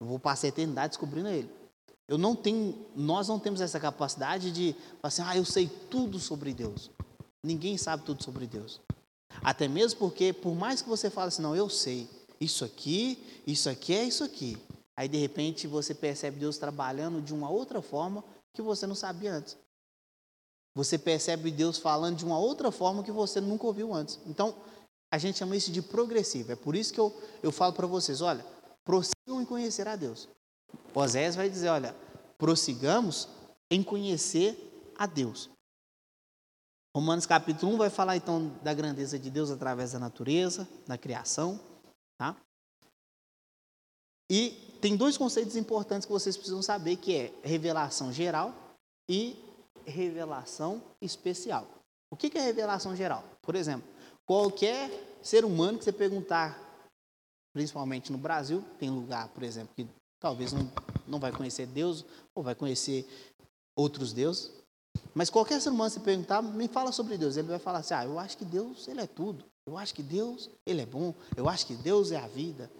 Eu vou passar a eternidade descobrindo a Ele. Eu não tenho, nós não temos essa capacidade de falar assim, ah, eu sei tudo sobre Deus. Ninguém sabe tudo sobre Deus. Até mesmo porque, por mais que você fale assim, não, eu sei, isso aqui, isso aqui é isso aqui. Aí de repente você percebe Deus trabalhando de uma outra forma que você não sabia antes. Você percebe Deus falando de uma outra forma que você nunca ouviu antes. Então, a gente chama isso de progressivo. É por isso que eu, eu falo para vocês: olha, prossigam em conhecer a Deus. Osés vai dizer: olha, prossigamos em conhecer a Deus. Romanos capítulo 1 vai falar então da grandeza de Deus através da natureza, da criação, tá? E tem dois conceitos importantes que vocês precisam saber, que é revelação geral e revelação especial. O que é revelação geral? Por exemplo, qualquer ser humano que você perguntar, principalmente no Brasil, tem lugar, por exemplo, que talvez não, não vai conhecer Deus ou vai conhecer outros deuses, mas qualquer ser humano se perguntar, me fala sobre Deus, ele vai falar assim: "Ah, eu acho que Deus, ele é tudo. Eu acho que Deus, ele é bom. Eu acho que Deus é a vida.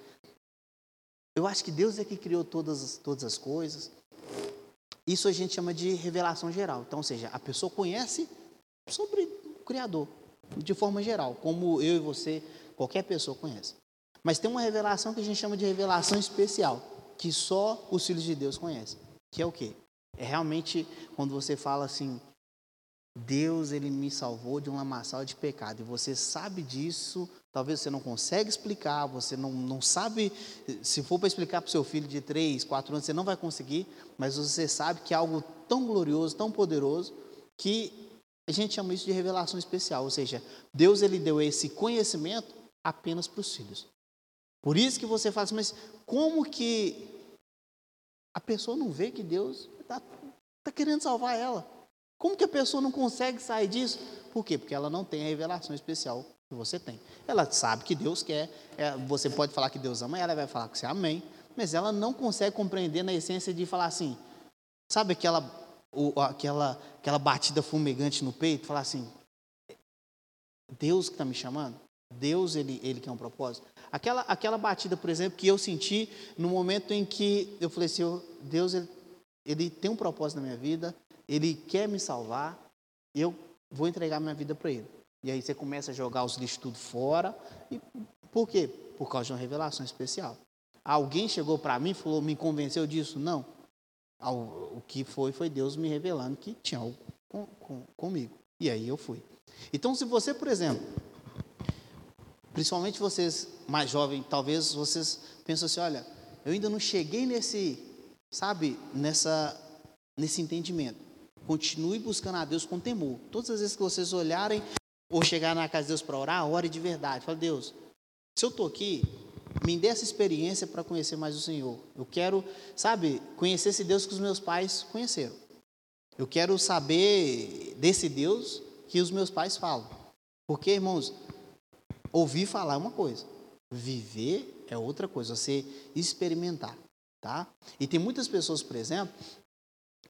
Eu acho que Deus é que criou todas, todas as coisas. Isso a gente chama de revelação geral. Então, ou seja, a pessoa conhece sobre o Criador, de forma geral, como eu e você, qualquer pessoa conhece. Mas tem uma revelação que a gente chama de revelação especial, que só os filhos de Deus conhecem. Que é o quê? É realmente quando você fala assim, Deus ele me salvou de um lamaçal de pecado. E você sabe disso, talvez você não consegue explicar, você não, não sabe, se for para explicar para o seu filho de 3, 4 anos, você não vai conseguir, mas você sabe que é algo tão glorioso, tão poderoso, que a gente chama isso de revelação especial. Ou seja, Deus ele deu esse conhecimento apenas para os filhos. Por isso que você fala assim, mas como que a pessoa não vê que Deus está tá querendo salvar ela? Como que a pessoa não consegue sair disso? Por quê? Porque ela não tem a revelação especial que você tem. Ela sabe que Deus quer, é, você pode falar que Deus ama ela, vai falar que você é amém, mas ela não consegue compreender na essência de falar assim, sabe aquela, aquela, aquela batida fumegante no peito? Falar assim, Deus que está me chamando? Deus, ele, ele quer um propósito? Aquela, aquela batida, por exemplo, que eu senti no momento em que eu falei assim, Deus, ele, ele tem um propósito na minha vida, ele quer me salvar, eu vou entregar minha vida para ele. E aí você começa a jogar os lixos tudo fora. E por quê? Por causa de uma revelação especial. Alguém chegou para mim e falou, me convenceu disso? Não. O que foi, foi Deus me revelando que tinha algo com, com, comigo. E aí eu fui. Então, se você, por exemplo, principalmente vocês mais jovens, talvez vocês pensam assim, olha, eu ainda não cheguei nesse, sabe, nessa, nesse entendimento. Continue buscando a Deus com temor. Todas as vezes que vocês olharem ou chegar na casa de Deus para orar, ore de verdade. Fala, Deus, se eu estou aqui, me dê essa experiência para conhecer mais o Senhor. Eu quero, sabe, conhecer esse Deus que os meus pais conheceram. Eu quero saber desse Deus que os meus pais falam. Porque, irmãos, ouvir falar é uma coisa, viver é outra coisa, você experimentar, tá? E tem muitas pessoas, por exemplo,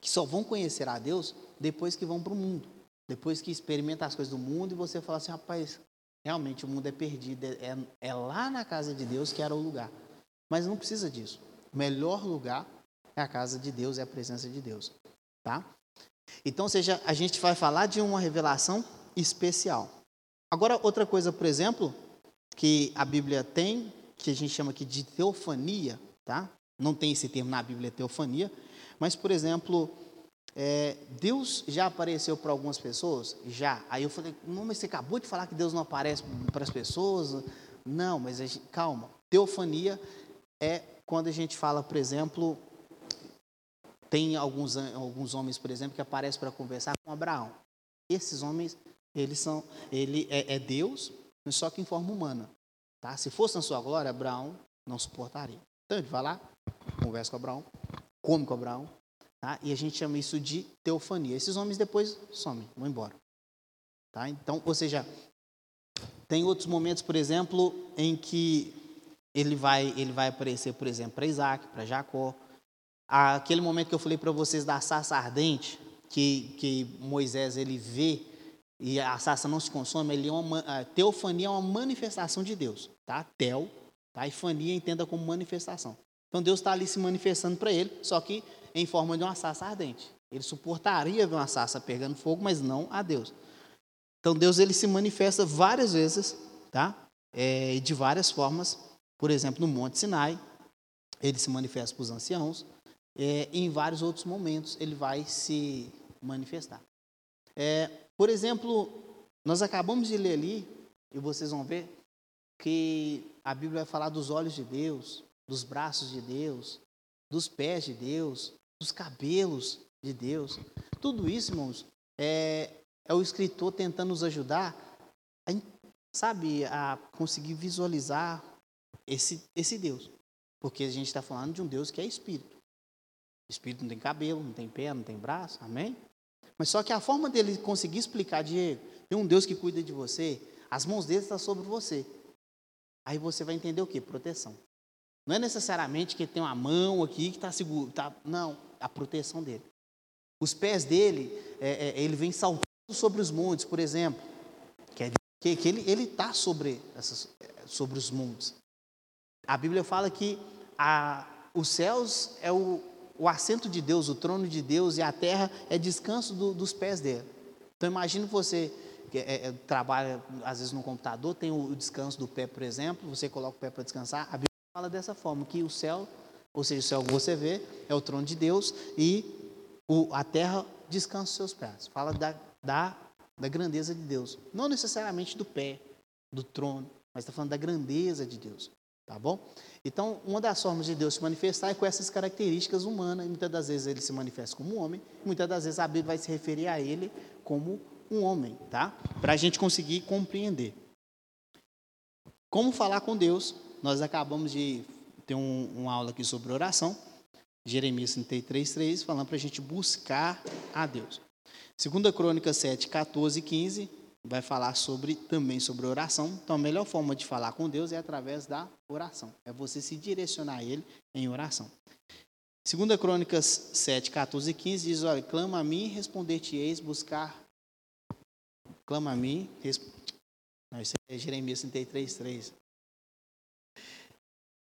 que só vão conhecer a Deus depois que vão para o mundo, depois que experimentam as coisas do mundo e você fala assim, rapaz, realmente o mundo é perdido, é, é, é lá na casa de Deus que era o lugar. Mas não precisa disso. O melhor lugar é a casa de Deus, é a presença de Deus, tá? Então, seja, a gente vai falar de uma revelação especial. Agora, outra coisa, por exemplo, que a Bíblia tem, que a gente chama aqui de teofania, tá? Não tem esse termo na Bíblia, teofania, mas, por exemplo, é, Deus já apareceu para algumas pessoas? Já. Aí eu falei, não, mas você acabou de falar que Deus não aparece para as pessoas? Não, mas gente, calma. Teofania é quando a gente fala, por exemplo, tem alguns, alguns homens, por exemplo, que aparecem para conversar com Abraão. Esses homens, eles são, ele é, é Deus, só que em forma humana. Tá? Se fosse na sua glória, Abraão não suportaria. Então ele vai lá, conversa com Abraão, come com Abraão, tá? e a gente chama isso de teofania. Esses homens depois somem, vão embora. Tá? Então, ou seja, tem outros momentos, por exemplo, em que ele vai, ele vai aparecer, por exemplo, para Isaac, para Jacó. Aquele momento que eu falei para vocês da sarça ardente, que, que Moisés ele vê e a sarça não se consome, ele é uma, a teofania é uma manifestação de Deus, tá? Tel, tá? E fania entenda como manifestação. Então Deus está ali se manifestando para ele, só que em forma de uma sarça ardente. Ele suportaria ver uma sarça pegando fogo, mas não a Deus. Então Deus ele se manifesta várias vezes, tá? É, de várias formas. Por exemplo, no Monte Sinai, ele se manifesta para os anciãos. É, em vários outros momentos ele vai se manifestar. É, por exemplo, nós acabamos de ler ali, e vocês vão ver, que a Bíblia vai falar dos olhos de Deus, dos braços de Deus, dos pés de Deus, dos cabelos de Deus. Tudo isso, irmãos, é, é o escritor tentando nos ajudar, a, sabe, a conseguir visualizar esse, esse Deus. Porque a gente está falando de um Deus que é espírito. Espírito não tem cabelo, não tem pé, não tem braço, amém? Mas só que a forma dele conseguir explicar, Diego, tem um Deus que cuida de você, as mãos dele estão sobre você. Aí você vai entender o que? Proteção. Não é necessariamente que ele tem uma mão aqui que está seguro. Tá, não, a proteção dele. Os pés dele, é, é, ele vem saltando sobre os montes, por exemplo. Quer dizer que, ele está sobre, sobre os montes. A Bíblia fala que a, os céus é o, o assento de Deus, o trono de Deus, e a terra é descanso do, dos pés dele. Então imagine você que é, é, trabalha às vezes no computador, tem o, o, descanso do pé, por exemplo, você coloca o pé para descansar. A Bíblia fala dessa forma, que o céu, ou seja, o céu que você vê, é o trono de Deus e o, a terra descansa os seus pés. Fala da, da, da grandeza de Deus. Não necessariamente do pé, do trono, mas está falando da grandeza de Deus. Tá bom? Então, uma das formas de Deus se manifestar é com essas características humanas. E muitas das vezes ele se manifesta como um homem, muitas das vezes a Bíblia vai se referir a ele como um homem, tá? Para a gente conseguir compreender. Como falar com Deus? Nós acabamos de ter um, uma aula aqui sobre oração, Jeremias 33, 3, falando para a gente buscar a Deus. Segunda Crônica 7, 14 e 15, vai falar sobre também sobre oração. Então, a melhor forma de falar com Deus é através da oração. É você se direcionar a Ele em oração. Segunda Crônicas 7, 14 e 15 diz, olha, clama a mim responder-te-eis, buscar... Clama a mim... Resp... Não, isso é Jeremias 33, 3.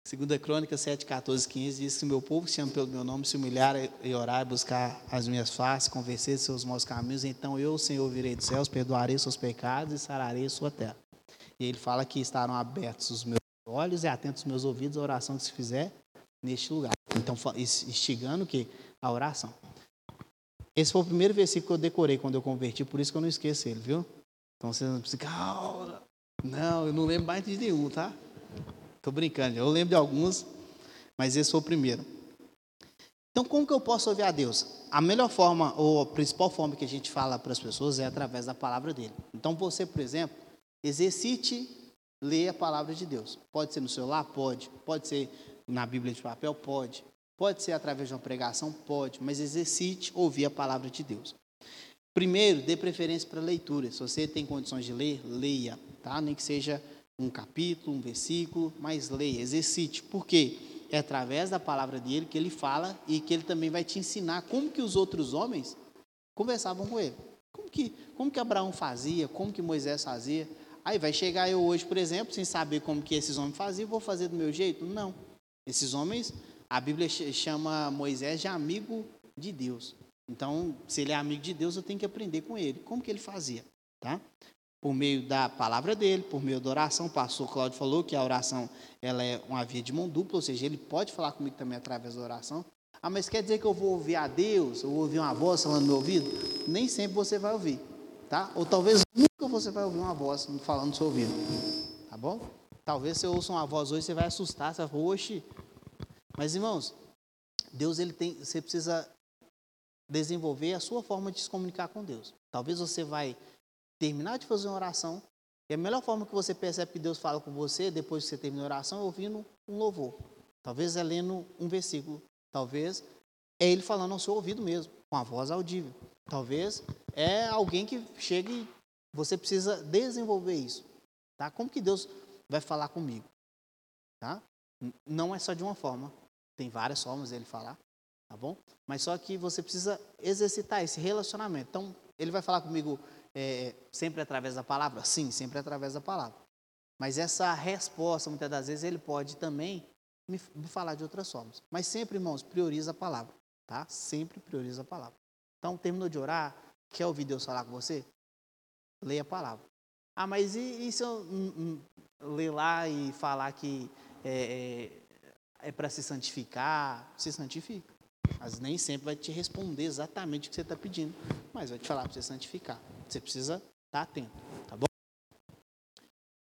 Segunda Crônica 7, 14, 15 diz que meu povo que chama pelo meu nome se humilhar e orar e buscar as minhas faces, convencer seus maus caminhos, então eu, Senhor, virei dos céus, perdoarei seus pecados e sararei sua terra. E ele fala que estarão abertos os meus olhos e atentos os meus ouvidos à oração que se fizer neste lugar. Então, instigando o que? A oração. Esse foi o primeiro versículo que eu decorei quando eu converti, por isso que eu não esqueço ele, viu? Então você não precisa. Não, eu não lembro mais de nenhum, tá? Estou brincando, eu lembro de alguns, mas esse foi o primeiro. Então, como que eu posso ouvir a Deus? A melhor forma, ou a principal forma que a gente fala para as pessoas é através da palavra dele. Então, você, por exemplo, exercite ler a palavra de Deus. Pode ser no celular? Pode. Pode ser na Bíblia de papel? Pode. Pode ser através de uma pregação? Pode. Mas exercite ouvir a palavra de Deus. Primeiro, dê preferência para leitura. Se você tem condições de ler, leia, tá? Nem que seja um capítulo, um versículo, mas leia, exercite. Por quê? É através da palavra dele que ele fala e que ele também vai te ensinar como que os outros homens conversavam com ele. Como que, como que Abraão fazia, como que Moisés fazia. Aí vai chegar eu hoje, por exemplo, sem saber como que esses homens faziam, vou fazer do meu jeito? Não. Esses homens, a Bíblia chama Moisés de amigo de Deus. Então, se ele é amigo de Deus, eu tenho que aprender com ele. Como que ele fazia? Tá? Por meio da palavra dele, por meio da oração. O pastor Cláudio falou que a oração ela é uma via de mão dupla, ou seja, ele pode falar comigo também através da oração. Ah, mas quer dizer que eu vou ouvir a Deus, ou ouvir uma voz falando no meu ouvido? Nem sempre você vai ouvir, tá? Ou talvez nunca você vai ouvir uma voz falando no seu ouvido, tá bom? Talvez você ouça uma voz hoje, você vai assustar, você vai falar, oxe. Mas, irmãos, Deus, ele tem, você precisa desenvolver a sua forma de se comunicar com Deus. Talvez você vai terminar de fazer uma oração, e a melhor forma que você percebe que Deus fala com você, depois que você termina a oração, é ouvindo um louvor. Talvez é lendo um versículo. Talvez é Ele falando ao seu ouvido mesmo, com a voz audível. Talvez é alguém que chega e você precisa desenvolver isso. Tá? Como que Deus vai falar comigo? Tá? Não é só de uma forma. Tem várias formas dele falar, tá bom? Mas só que você precisa exercitar esse relacionamento. Então, ele vai falar comigo é, sempre através da palavra? Sim, sempre através da palavra. Mas essa resposta, muitas das vezes, ele pode também me, falar de outras formas. Mas sempre, irmãos, prioriza a palavra, tá? Sempre prioriza a palavra. Então, terminou de orar, quer ouvir Deus falar com você? Leia a palavra. Ah, mas e, e se eu hum, hum, ler lá e falar que é, é, é para se santificar? Se santifica. Mas nem sempre vai te responder exatamente o que você está pedindo, mas vai te falar para você santificar. Você precisa estar atento, tá bom?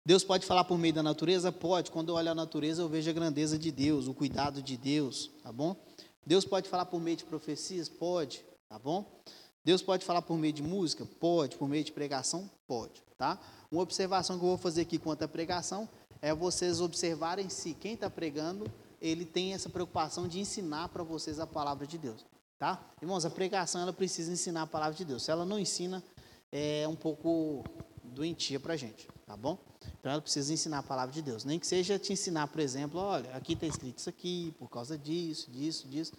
Deus pode falar por meio da natureza? Pode. Quando eu olho a natureza, eu vejo a grandeza de Deus, o cuidado de Deus, tá bom? Deus pode falar por meio de profecias? Pode, tá bom? Deus pode falar por meio de música? Pode. Por meio de pregação? Pode. Tá? Uma observação que eu vou fazer aqui quanto à pregação é vocês observarem se quem está pregando, ele tem essa preocupação de ensinar para vocês a palavra de Deus. Tá? Irmãos, a pregação ela precisa ensinar a palavra de Deus. Se ela não ensina, é um pouco doentia para a gente, tá bom? Então ela precisa ensinar a palavra de Deus. Nem que seja te ensinar, por exemplo, olha, aqui está escrito isso aqui, por causa disso, disso, disso.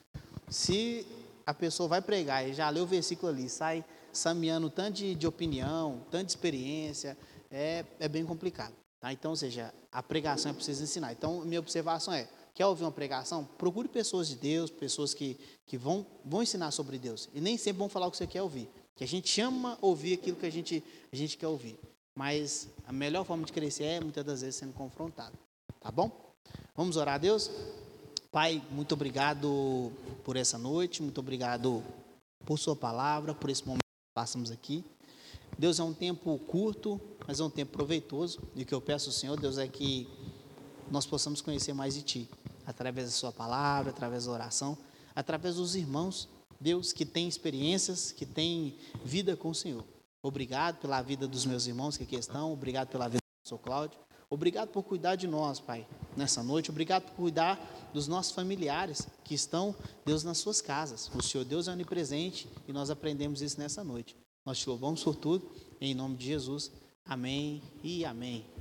Se a pessoa vai pregar e já lê o versículo ali, sai sameando tanto de, de opinião, tanto de experiência, é, é bem complicado. Tá? Então, ou seja, a pregação é preciso ensinar. Então, minha observação é, quer ouvir uma pregação? Procure pessoas de Deus, pessoas que, que vão, vão ensinar sobre Deus. E nem sempre vão falar o que você quer ouvir. Que a gente chama ouvir aquilo que a gente, a gente quer ouvir. Mas a melhor forma de crescer é, muitas das vezes, sendo confrontado. Tá bom? Vamos orar a Deus? Pai, muito obrigado por essa noite, muito obrigado por Sua palavra, por esse momento que passamos aqui. Deus é um tempo curto, mas é um tempo proveitoso. E o que eu peço ao Senhor, Deus, é que nós possamos conhecer mais de Ti, através da Sua palavra, através da oração, através dos irmãos, Deus, que têm experiências, que têm vida com o Senhor. Obrigado pela vida dos meus irmãos que aqui estão, obrigado pela vida do Sr. Cláudio. Obrigado por cuidar de nós, Pai, nessa noite. Obrigado por cuidar dos nossos familiares que estão, Deus, nas suas casas. O Senhor Deus é onipresente e nós aprendemos isso nessa noite. Nós te louvamos por tudo, em nome de Jesus. Amém e amém.